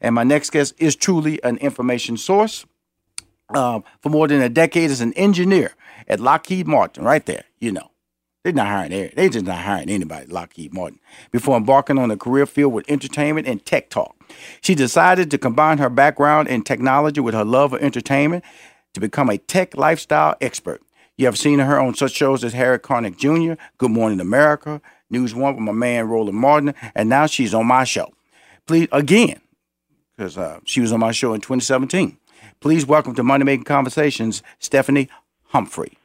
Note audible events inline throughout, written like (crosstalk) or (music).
And my next guest is truly an information source. Um, for more than a decade as an engineer at Lockheed Martin, right there, you know. They're not hiring they just not hiring anybody Lockheed Martin. Before embarking on a career filled with entertainment and tech talk. She decided to combine her background in technology with her love of entertainment to become a tech lifestyle expert. You have seen her on such shows as Harry Connick Jr., Good Morning America, News One with my man Roland Martin, and now she's on my show. Please, again, because uh, she was on my show in 2017. Please welcome to Money Making Conversations, Stephanie Humphrey.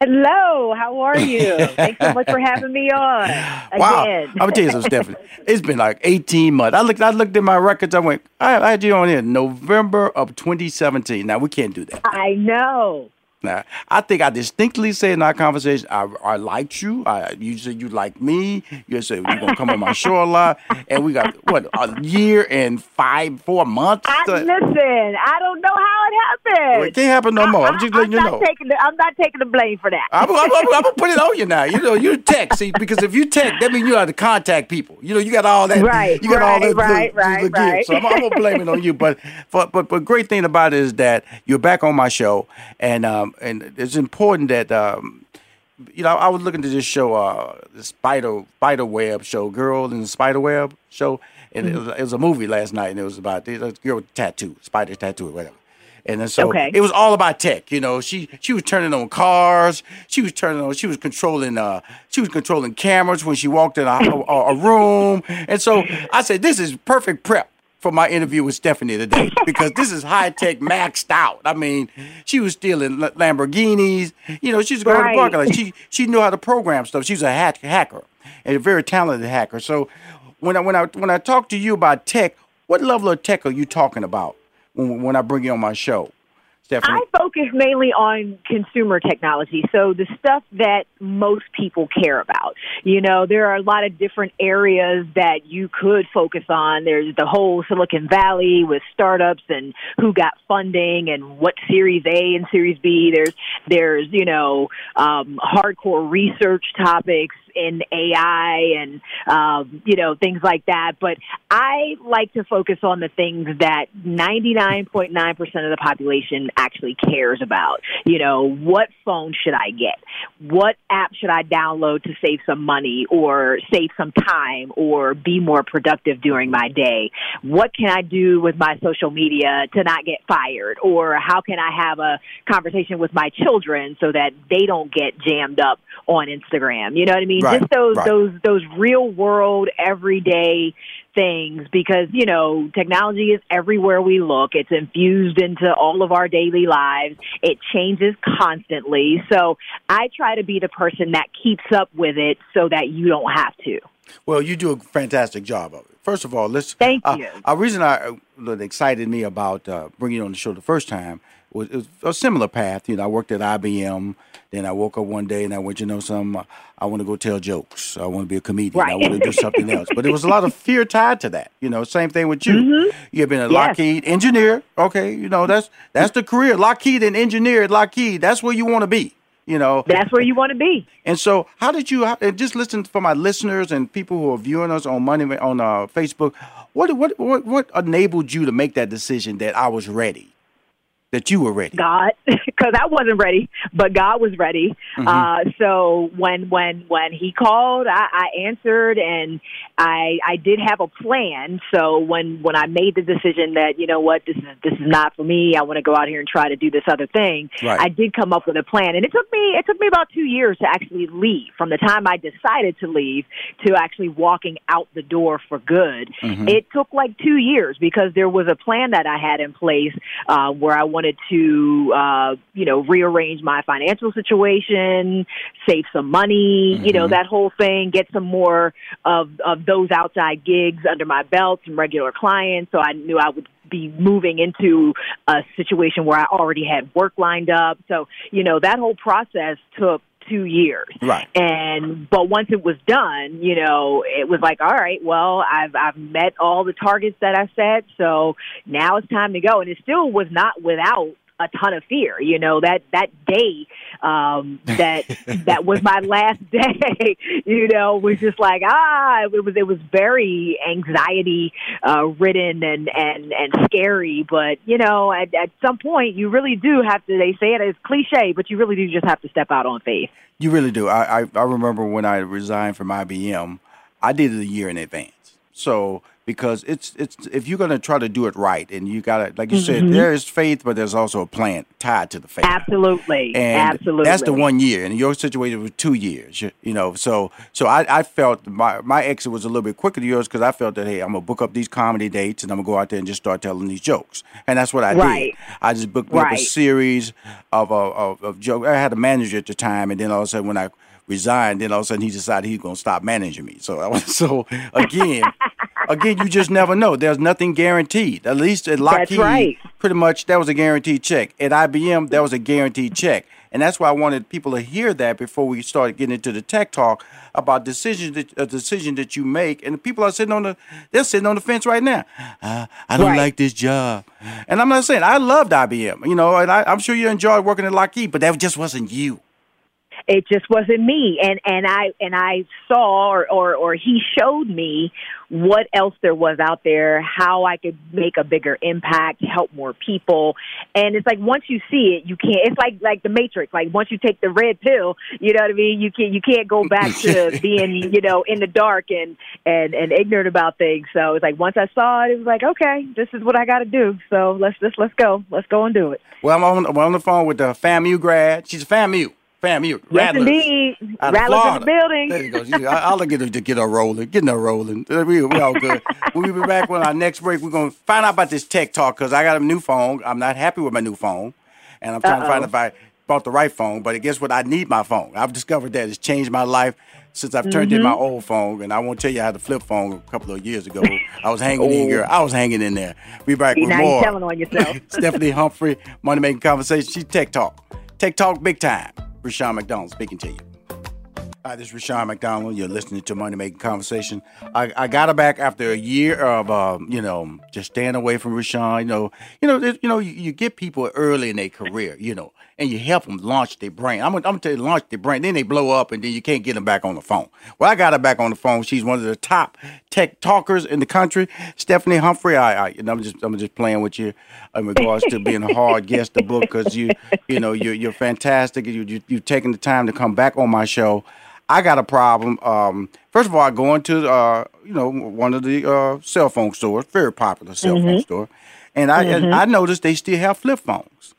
Hello, how are you? Thanks so much for having me on. (laughs) Again. Wow, I'm gonna tell you something, Stephanie. It's been like 18 months. I looked, I looked at my records. I went, I, I had you on in November of 2017. Now we can't do that. I know. Now, I think I distinctly said in our conversation, I, I liked you. I, you said you like me. You said you're gonna come on my show a lot, and we got what a year and five, four months. I, listen, I don't know how it happened. It can't happen no more. I, am just letting I'm you know. Taking the, I'm not taking the blame for that. I'm, I'm, I'm, I'm, gonna put it on you now. You know, you (laughs) text see because if you text, that means you have to contact people. You know, you got all that. Right. You got right, all that. Right. Little, right. little right. So I'm, I'm, gonna blame it on you. But but but but great thing about it is that you're back on my show, and um and it's important that um you know I was looking to this show uh the spider spider web show, girl in the spider web show, and Mm-hmm. it, was, it was a movie last night, and it was about this girl tattoo, spider tattoo, whatever. And then so Okay. it was all about tech, you know. She she was turning on cars. She was turning on. She was controlling. Uh, she was controlling cameras when she walked in a, a, a room. And so I said, this is perfect prep for my interview with Stephanie today (laughs) because this is high tech maxed out. I mean, she was stealing Lamborghinis. You know, she's going right. to parking lot. She she knew how to program stuff. She's a hack, hacker and a very talented hacker. So when I when I when I talk to you about tech, what level of tech are you talking about when when I bring you on my show? Stephanie? I focus mainly on consumer technology. So the stuff that most people care about. You know, there are a lot of different areas that you could focus on. There's the whole Silicon Valley with startups and who got funding and what Series A and Series B. There's, there's, you know, um, hardcore research topics in AI and um, you know things like that. But I like to focus on the things that 99.9% of the population actually cares about. You know, what phone should I get? What app should I download to save some money or save some time or be more productive during my day? What can I do with my social media to not get fired? Or how can I have a conversation with my children so that they don't get jammed up on Instagram? You know what I mean? Right, just those right. those those real world everyday things because you know technology is everywhere we look. It's infused into all of our daily lives. It changes constantly. So i try to be the person that keeps up with it so that you don't have to. Well you do a fantastic job of it first of all let's thank uh, you a reason i that excited me about uh, bringing you on the show the first time was, was a similar path you know i worked at IBM then I woke up one day and I went, you know, some. I want to go tell jokes. I want to be a comedian. Right. I want to do something else. But there was a lot of fear tied to that. You know, same thing with you. Mm-hmm. You've been a yes. Lockheed engineer. Okay, you know that's that's the career. Lockheed and engineer at Lockheed. That's where you want to be. You know, that's where you want to be. And so, how did you? How, just listen for my listeners and people who are viewing us on Money on uh, Facebook. What what what what enabled you to make that decision that I was ready? That you were ready? God, (laughs) because I wasn't ready, but God was ready. Mm-hmm. Uh, so when when when He called, I, I answered, and I I did have a plan. So when when I made the decision that you know what this is this is not for me, I want to go out here and try to do this other thing. Right. I did come up with a plan, and it took me it took me about two years to actually leave. From the time I decided to leave to actually walking out the door for good, mm-hmm. it took like two years because there was a plan that I had in place uh, where I wanted wanted to, uh, you know, rearrange my financial situation, save some money, mm-hmm. you know, mm-hmm. that whole thing, get some more of, of those outside gigs under my belt, some regular clients. So I knew I would be moving into a situation where I already had work lined up. So, you know, that whole process took two years. Right. And but once it was done, you know, it was like, all right, well, I've I've met all the targets that I set, so now it's time to go. And it still was not without a ton of fear. You know that that day um, that (laughs) that was my last day. (laughs) You know, was just like ah, it was it was very anxiety uh, ridden and and and scary. But you know, at, at some point, you really do have to. They say it as cliche, but you really do just have to step out on faith. You really do. I I, I remember when I resigned from IBM, I did it a year in advance. So because it's it's if you're going to try to do it right and you got to like you mm-hmm. said there is faith but there's also a plan tied to the faith absolutely and absolutely that's the one year and your situation was two years you, you know so so I, I felt my my exit was a little bit quicker than yours because I felt that hey I'm gonna book up these comedy dates and I'm gonna go out there and just start telling these jokes and that's what I right. did I just booked right. up a series of, of of, of jokes I had a manager at the time and then all of a sudden when I resigned then all of a sudden he decided he's gonna stop managing me so (laughs) so again again, you just never know. There's nothing guaranteed. At least at Lockheed, right. pretty much that was a guaranteed check. At IBM, that was a guaranteed check. And that's why I wanted people to hear that before we started getting into the tech talk about decisions that a decision that you make. And people are sitting on the they're sitting on the fence right now. Uh, I don't right. like this job, and I'm not saying I loved IBM, you know, and I, I'm sure you enjoyed working at Lockheed, but that just wasn't you it just wasn't me. And and i and i saw or, or or he showed me what else there was out there how i could make a bigger impact help more people. And it's like once you see it you can't it's like like the matrix. Like once you take the red pill you know what i mean? You can't you can't go back to (laughs) being you know in the dark and and and ignorant about things. So it's like once i saw it it was like okay this is what i got to do. So let's just let's go. Let's go and do it. Well i'm on, I'm on the phone with the FAMU grad. She's a FAMU Fam, you Yes, Rattlers. indeed. out Rattlers in the building. There you go. You- I- I'll get her to get her rolling. Getting her rolling. Uh, We, we all good. (laughs) we'll be back on our next break. We're going to find out about this tech talk because I got a new phone. I'm not happy with my new phone. And I'm trying to find out if I bought the right phone. But guess what? I need my phone. I've discovered that it's changed my life since I've turned in my old phone. And I won't tell you I had a flip phone a couple of years ago. (laughs) I was hanging in, girl. I was hanging in there. Be back See, with now you're more. telling on yourself. (laughs) Stephanie Humphrey, Money Making Conversation. She's Tech Talk. Tech Talk big time. Rushion McDonald speaking to you. Hi, this is Rushion McDonald. You're listening to Money Making Conversation. I, I got her back after a year of, um, you know, just staying away from Rushion. You know, you know, you know, you, you get people early in their career, you know, and you help them launch their brand. I'm I'm gonna tell you, launch their brain. Then they blow up, and then you can't get them back on the phone. Well, I got her back on the phone. She's one of the top tech talkers in the country. Stephanie Humphrey. I, I and I'm just, I'm just playing with you in regards to being a hard guest to book because you, you know, you're, you're fantastic. You, you, you've taken the time to come back on my show. I got a problem. Um, first of all, I go into uh, you know one of the uh, cell phone stores, very popular cell phone store, and I and I noticed they still have flip phones.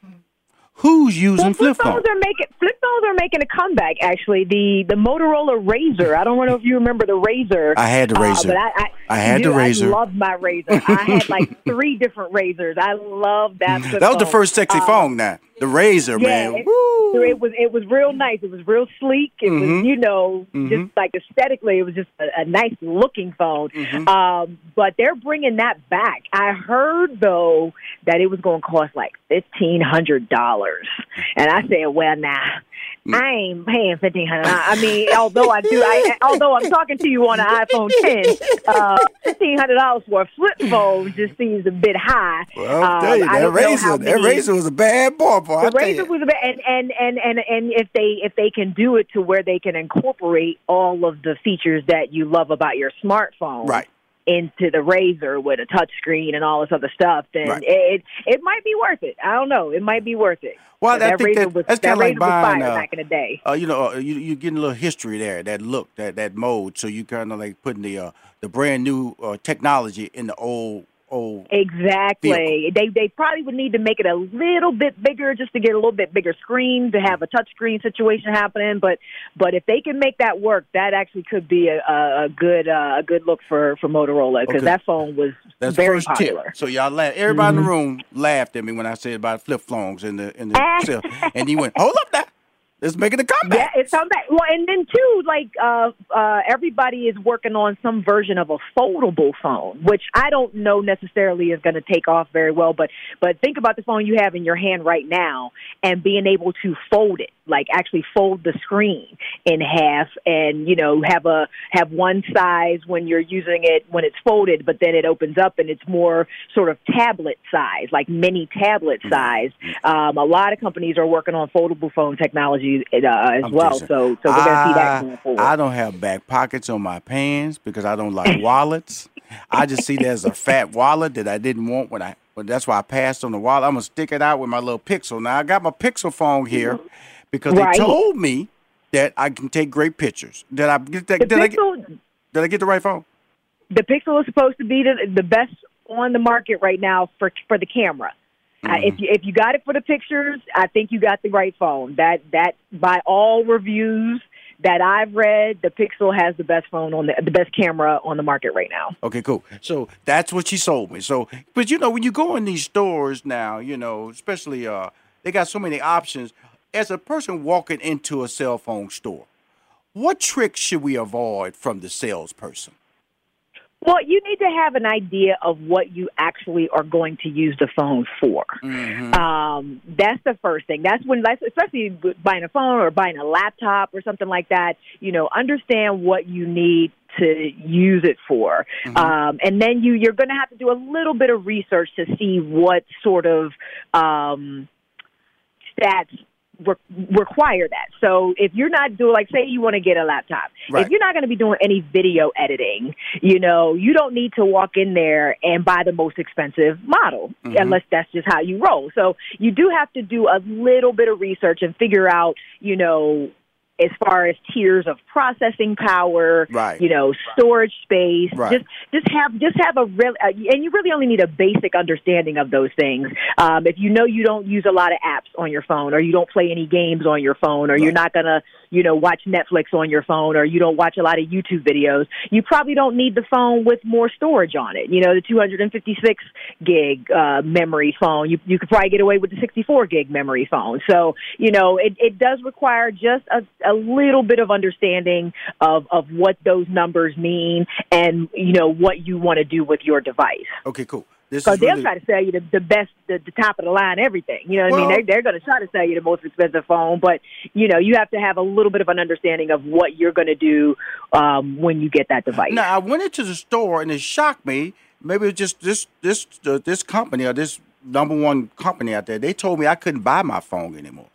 Who's using Well, flip flip phones phones? are making flip phones are making a comeback. Actually, the the Motorola Razor. I don't know if you remember the Razor. I had the uh, Razor. but I, I, I had you the Razor. I loved my Razor. I had like (laughs) three different Razors. I loved that. That was the first sexy Uh, phone. That the Razor, Yeah, man. it, Woo. it was it was real nice. It was real sleek. It Mhm. was you know Mhm. just like aesthetically, it was just a, a nice looking phone. Mhm. Um, but they're bringing that back. I heard though that it was going to cost like fifteen hundred dollars, and I said, well, nah. Mm. I ain't paying fifteen hundred. I mean, although I do, I, although I'm talking to you on an iPhone 10, uh, fifteen hundred dollars for a flip phone just seems a bit high. Well, I'll tell you, Um, that don't know how Razor, that Razor was a bad. I the razor was a bad, and, and and and and if they if they can do it to where they can incorporate all of the features that you love about your smartphone, Right. Into the razor with a touch screen and all this other stuff, then Right. it it might be worth it. I don't know. It might be worth it. Well, that think razor that- was that's that kinda like razor was buying, fire uh, back in the day. uh, you know, uh, you you getting a little history there, that look, that that mode. So you kind of like putting the uh, the brand new uh, technology in the old old. Exactly. They they probably would need to make it a little bit bigger just to get a little bit bigger screen to have a touch screen situation happening. But but if they can make that work, that actually could be a, a, good uh, a good look for for Motorola because Okay. that phone was That's very first popular. Mm-hmm. tip. So y'all laugh. Everybody in the room laughed at me when I said about flip phones in the in the (laughs) cell, and he went, "Hold up, now, let's make it a Yeah, comeback." it's come back. Well, and then too, like uh, uh, everybody is working on some version of a foldable phone, which I don't know necessarily is going to take off very well. But but think about the phone you have in your hand right now, and being able to fold it, like actually fold the screen in half, and you know have a have one size when you're using it when it's folded, but then it opens up and it's more sort of tablet size, like mini tablet size. Um, a lot of companies are working on foldable phone technology uh, as I'm well. So, so we're going to see that I- going forward. I don't have back pockets on my pants because I don't like wallets. I just see there's a fat wallet that I didn't want when I. But that's why I passed on the wallet. I'm gonna stick it out with my little Pixel. Now I got my Pixel phone here because Right. they told me that I can take great pictures. Did I get that? the Did I get? Pixel, Did I get the right phone? the Pixel is supposed to be the, the best on the market right now for for the camera. Uh, Mm-hmm. if you if you got it for the pictures, I think you got the right phone. That that by all reviews that I've read, the Pixel has the best phone on the the best camera on the market right now. Okay, cool. So that's what she sold me. So, but you know, when you go in these stores now, you know, especially uh, they got so many options. As a person walking into a cell phone store, what tricks should we avoid from the salesperson? Well, you need to have an idea of what you actually are going to use the phone for. Mm-hmm. Um, that's the first thing. That's when, that's- especially buying a phone or buying a laptop or something like that. You know, understand what you need to use it for, um, and then you you're going to have to do a little bit of research to see what sort of um, stats re- require that. So if you're not doing, like, say you want to get a laptop, Right. if you're not going to be doing any video editing, you know, you don't need to walk in there and buy the most expensive model Mm-hmm. unless that's just how you roll. So you do have to do a little bit of research and figure out, you know, as far as tiers of processing power, Right. you know, storage space. Right. Just just have just have a real, uh, and you really only need a basic understanding of those things. Um, if you know you don't use a lot of apps on your phone, or you don't play any games on your phone, or you're not gonna, you know, watch Netflix on your phone, or you don't watch a lot of YouTube videos, you probably don't need the phone with more storage on it. You know, the 256 gig uh, memory phone. You you could probably get away with the 64 gig memory phone. So you know, it, it does require just a, a little bit of understanding of of what those numbers mean and you know what you want to do with your device. Okay, cool. This Because is they'll really, try to sell you the, the best, the, the top of the line, everything. You know what I mean? They're, they're going to try to sell you the most expensive phone, but you know you have to have a little bit of an understanding of what you're going to do um, when you get that device. Now I went into the store and it shocked me. Maybe it's just this this uh, this company or this number one company out there. They told me I couldn't buy my phone anymore.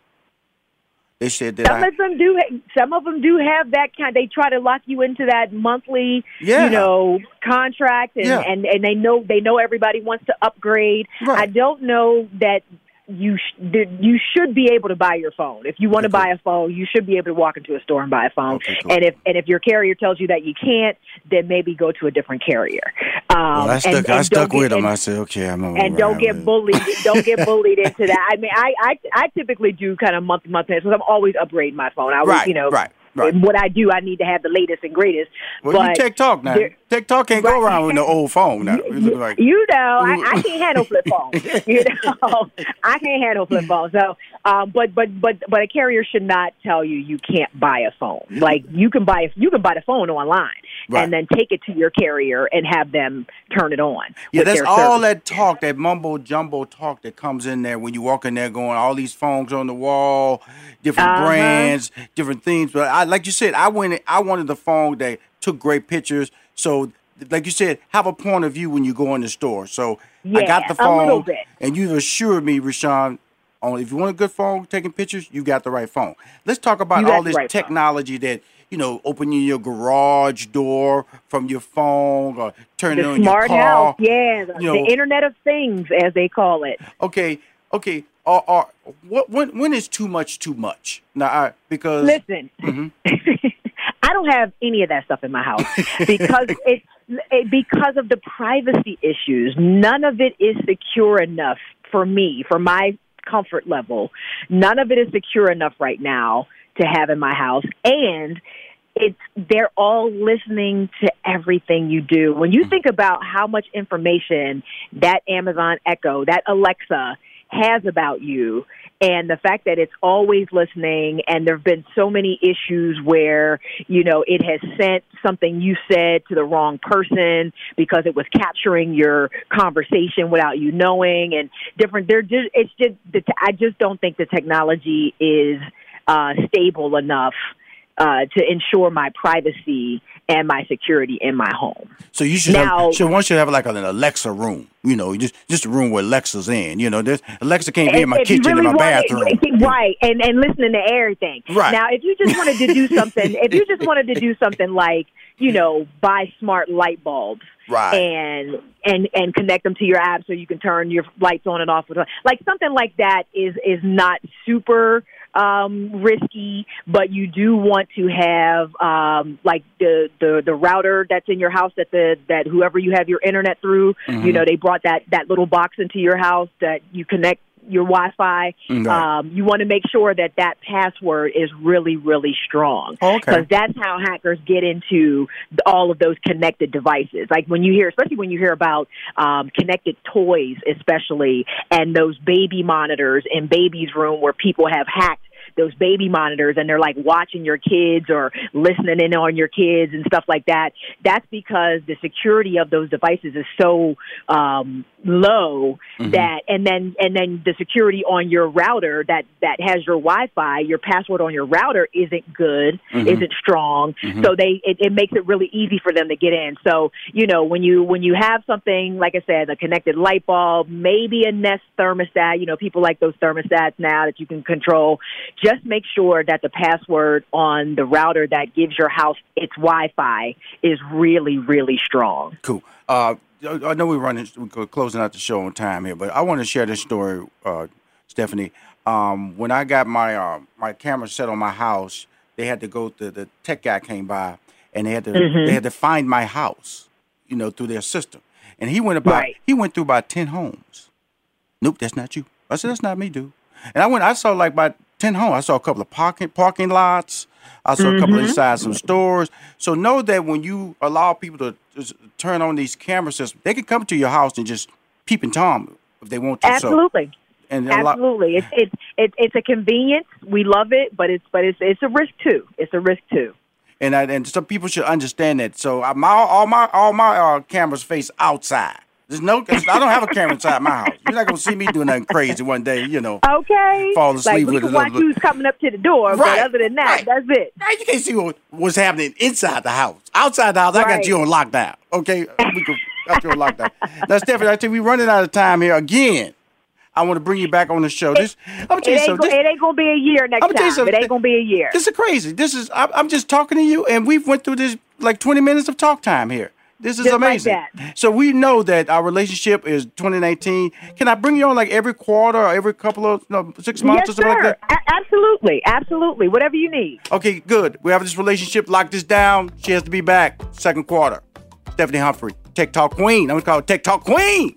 They said that Some I, of them do. Some of them do have that kind. They try to lock you into that monthly, Yeah. you know, contract, and, Yeah. and and they know they know everybody wants to upgrade. Right. I don't know that you sh- you should be able to buy your phone. If you want to Okay, cool. buy a phone, you should be able to walk into a store and buy a phone. Okay, cool. And if and if your carrier tells you that you can't, then maybe go to a different carrier. Um, well, I stuck and I stuck get- with them. and- I said, okay, I'm and don't get bullied. Don't get bullied into that. I mean, I I, I typically do kind of month to month because I'm always upgrading my phone. I always, Right, you know, right, right. What I do, I need to have the latest and greatest. Well, but you Tech Talk now. there- Tech Talk can't go around with no old phone now. You, like- you know, I, I (laughs) can't handle flip phones. You know, (laughs) I can't handle flip phones. So, um, but but but but a carrier should not tell you you can't buy a phone. Like you can buy you can buy the phone online Right. and then take it to your carrier and have them turn it on. Yeah, that's all that talk, that mumbo jumbo talk that comes in there when you walk in there going, all these phones on the wall, different Uh-huh. brands, different things. But I, like you said, I went, I wanted the phone that took great pictures. So, like you said, have a point of view when you go in the store. So I got the phone, and you've assured me, Rushion, on if you want a good phone taking pictures, you got the right phone. Let's talk about all this right phone. technology that. You know, opening your garage door from your phone or turning the on smart your car. house, yeah, the, know- the Internet of Things, as they call it. okay, okay. Or, or what? When when is too much too much? Now, I, because Listen, Mm-hmm. (laughs) Don't have any of that stuff in my house (laughs) because it, it because of the privacy issues. None of it is secure enough for me, for my comfort level. None of it is secure enough right now to have in my house, and it's they're all listening to everything you do. When you think about how much information that Amazon Echo, that Alexa has about you, and the fact that it's always listening, and there have been so many issues where you know it has sent something you said to the wrong person because it was capturing your conversation without you knowing, and different. They're just it's just I just don't think the technology is uh, stable enough uh, to ensure my privacy and my security in my home. so you should Now- have, so one should have like an Alexa room. You know, just just a room where Alexa's in. You know, there's Alexa can't be in my kitchen really in my bathroom. right? And and listening to everything. Right. now, if you just wanted to do something, if you just wanted to do something like you know buy smart light bulbs. Right. And and and connect them to your app so you can turn your lights on and off. with Like something like that is is not super um, risky, but you do want to have um, like the, the the router that's in your house that the that whoever you have your internet through, Mm-hmm. you know, they brought that that little box into your house that you connect your Wi-Fi. Mm. Um, you want to make sure that that password is really really strong Oh, okay. because that's how hackers get into all of those connected devices. Like when you hear, especially when you hear about um, connected toys, especially, and those baby monitors in baby's room where people have hacked those baby monitors and they're like watching your kids or listening in on your kids and stuff like that. That's because the security of those devices is so um, low mm-hmm. that, and then and then the security on your router that that has your Wi-Fi, your password on your router isn't good, mm-hmm. isn't strong. Mm-hmm. So they it, it makes it really easy for them to get in. So you know when you when you have something like I said, a connected light bulb, maybe a Nest thermostat. You know people like those thermostats now that you can control. Just make sure that the password on the router that gives your house its Wi-Fi is really really strong. Cool. Uh, I know we're running, we're closing out the show on time here, but I want to share this story, uh, Stephanie. Um, when I got my uh, my camera set on my house, they had to go. The, the tech guy came by, and they had to they had to find my house, you know, through their system. And he went about Right. he went through about ten homes. Nope, that's not you. I said that's not me, dude. And I went. I saw like about ten homes. I saw a couple of parking parking lots. I saw a couple inside some stores. So know that when you allow people to turn on these camera systems, they can come to your house and just peep and tom if they want to. So, Absolutely. and a lot, Absolutely. It's it's it's it's a convenience. We love it, but it's but it's it's a risk too. It's a risk too. and I, and some people should understand that. So my all my all my uh, cameras face outside. There's no. I don't have a camera inside my house. You're not gonna see me doing nothing crazy one day. You know. Okay. Fall asleep like we with can watch who's coming up to the door, Right, but other than that, right. that's it. Now you can't see what, what's happening inside the house. Outside the house, I got Right. you on lockdown. Okay, we can got you on lockdown. Now, Stephanie, I tell you, we running out of time here again. I want to bring you back on the show. This, I'm gonna It tell you ain't, something. go, This, it ain't gonna be a year next you time. something. It ain't gonna be a year. this is crazy. This is. I'm, I'm just talking to you, and we've went through this like 20 minutes of talk time here. This is Just like amazing. that. So we know that our relationship is 2019. Can I bring you on like every quarter or every couple of no, six months yes, or something sir. like that? A- absolutely, absolutely. Whatever you need. Okay, good. We have this relationship. Lock this down. She has to be back second quarter. Stephanie Humphrey, Tech Talk Queen. I'm gonna call her Tech Talk Queen.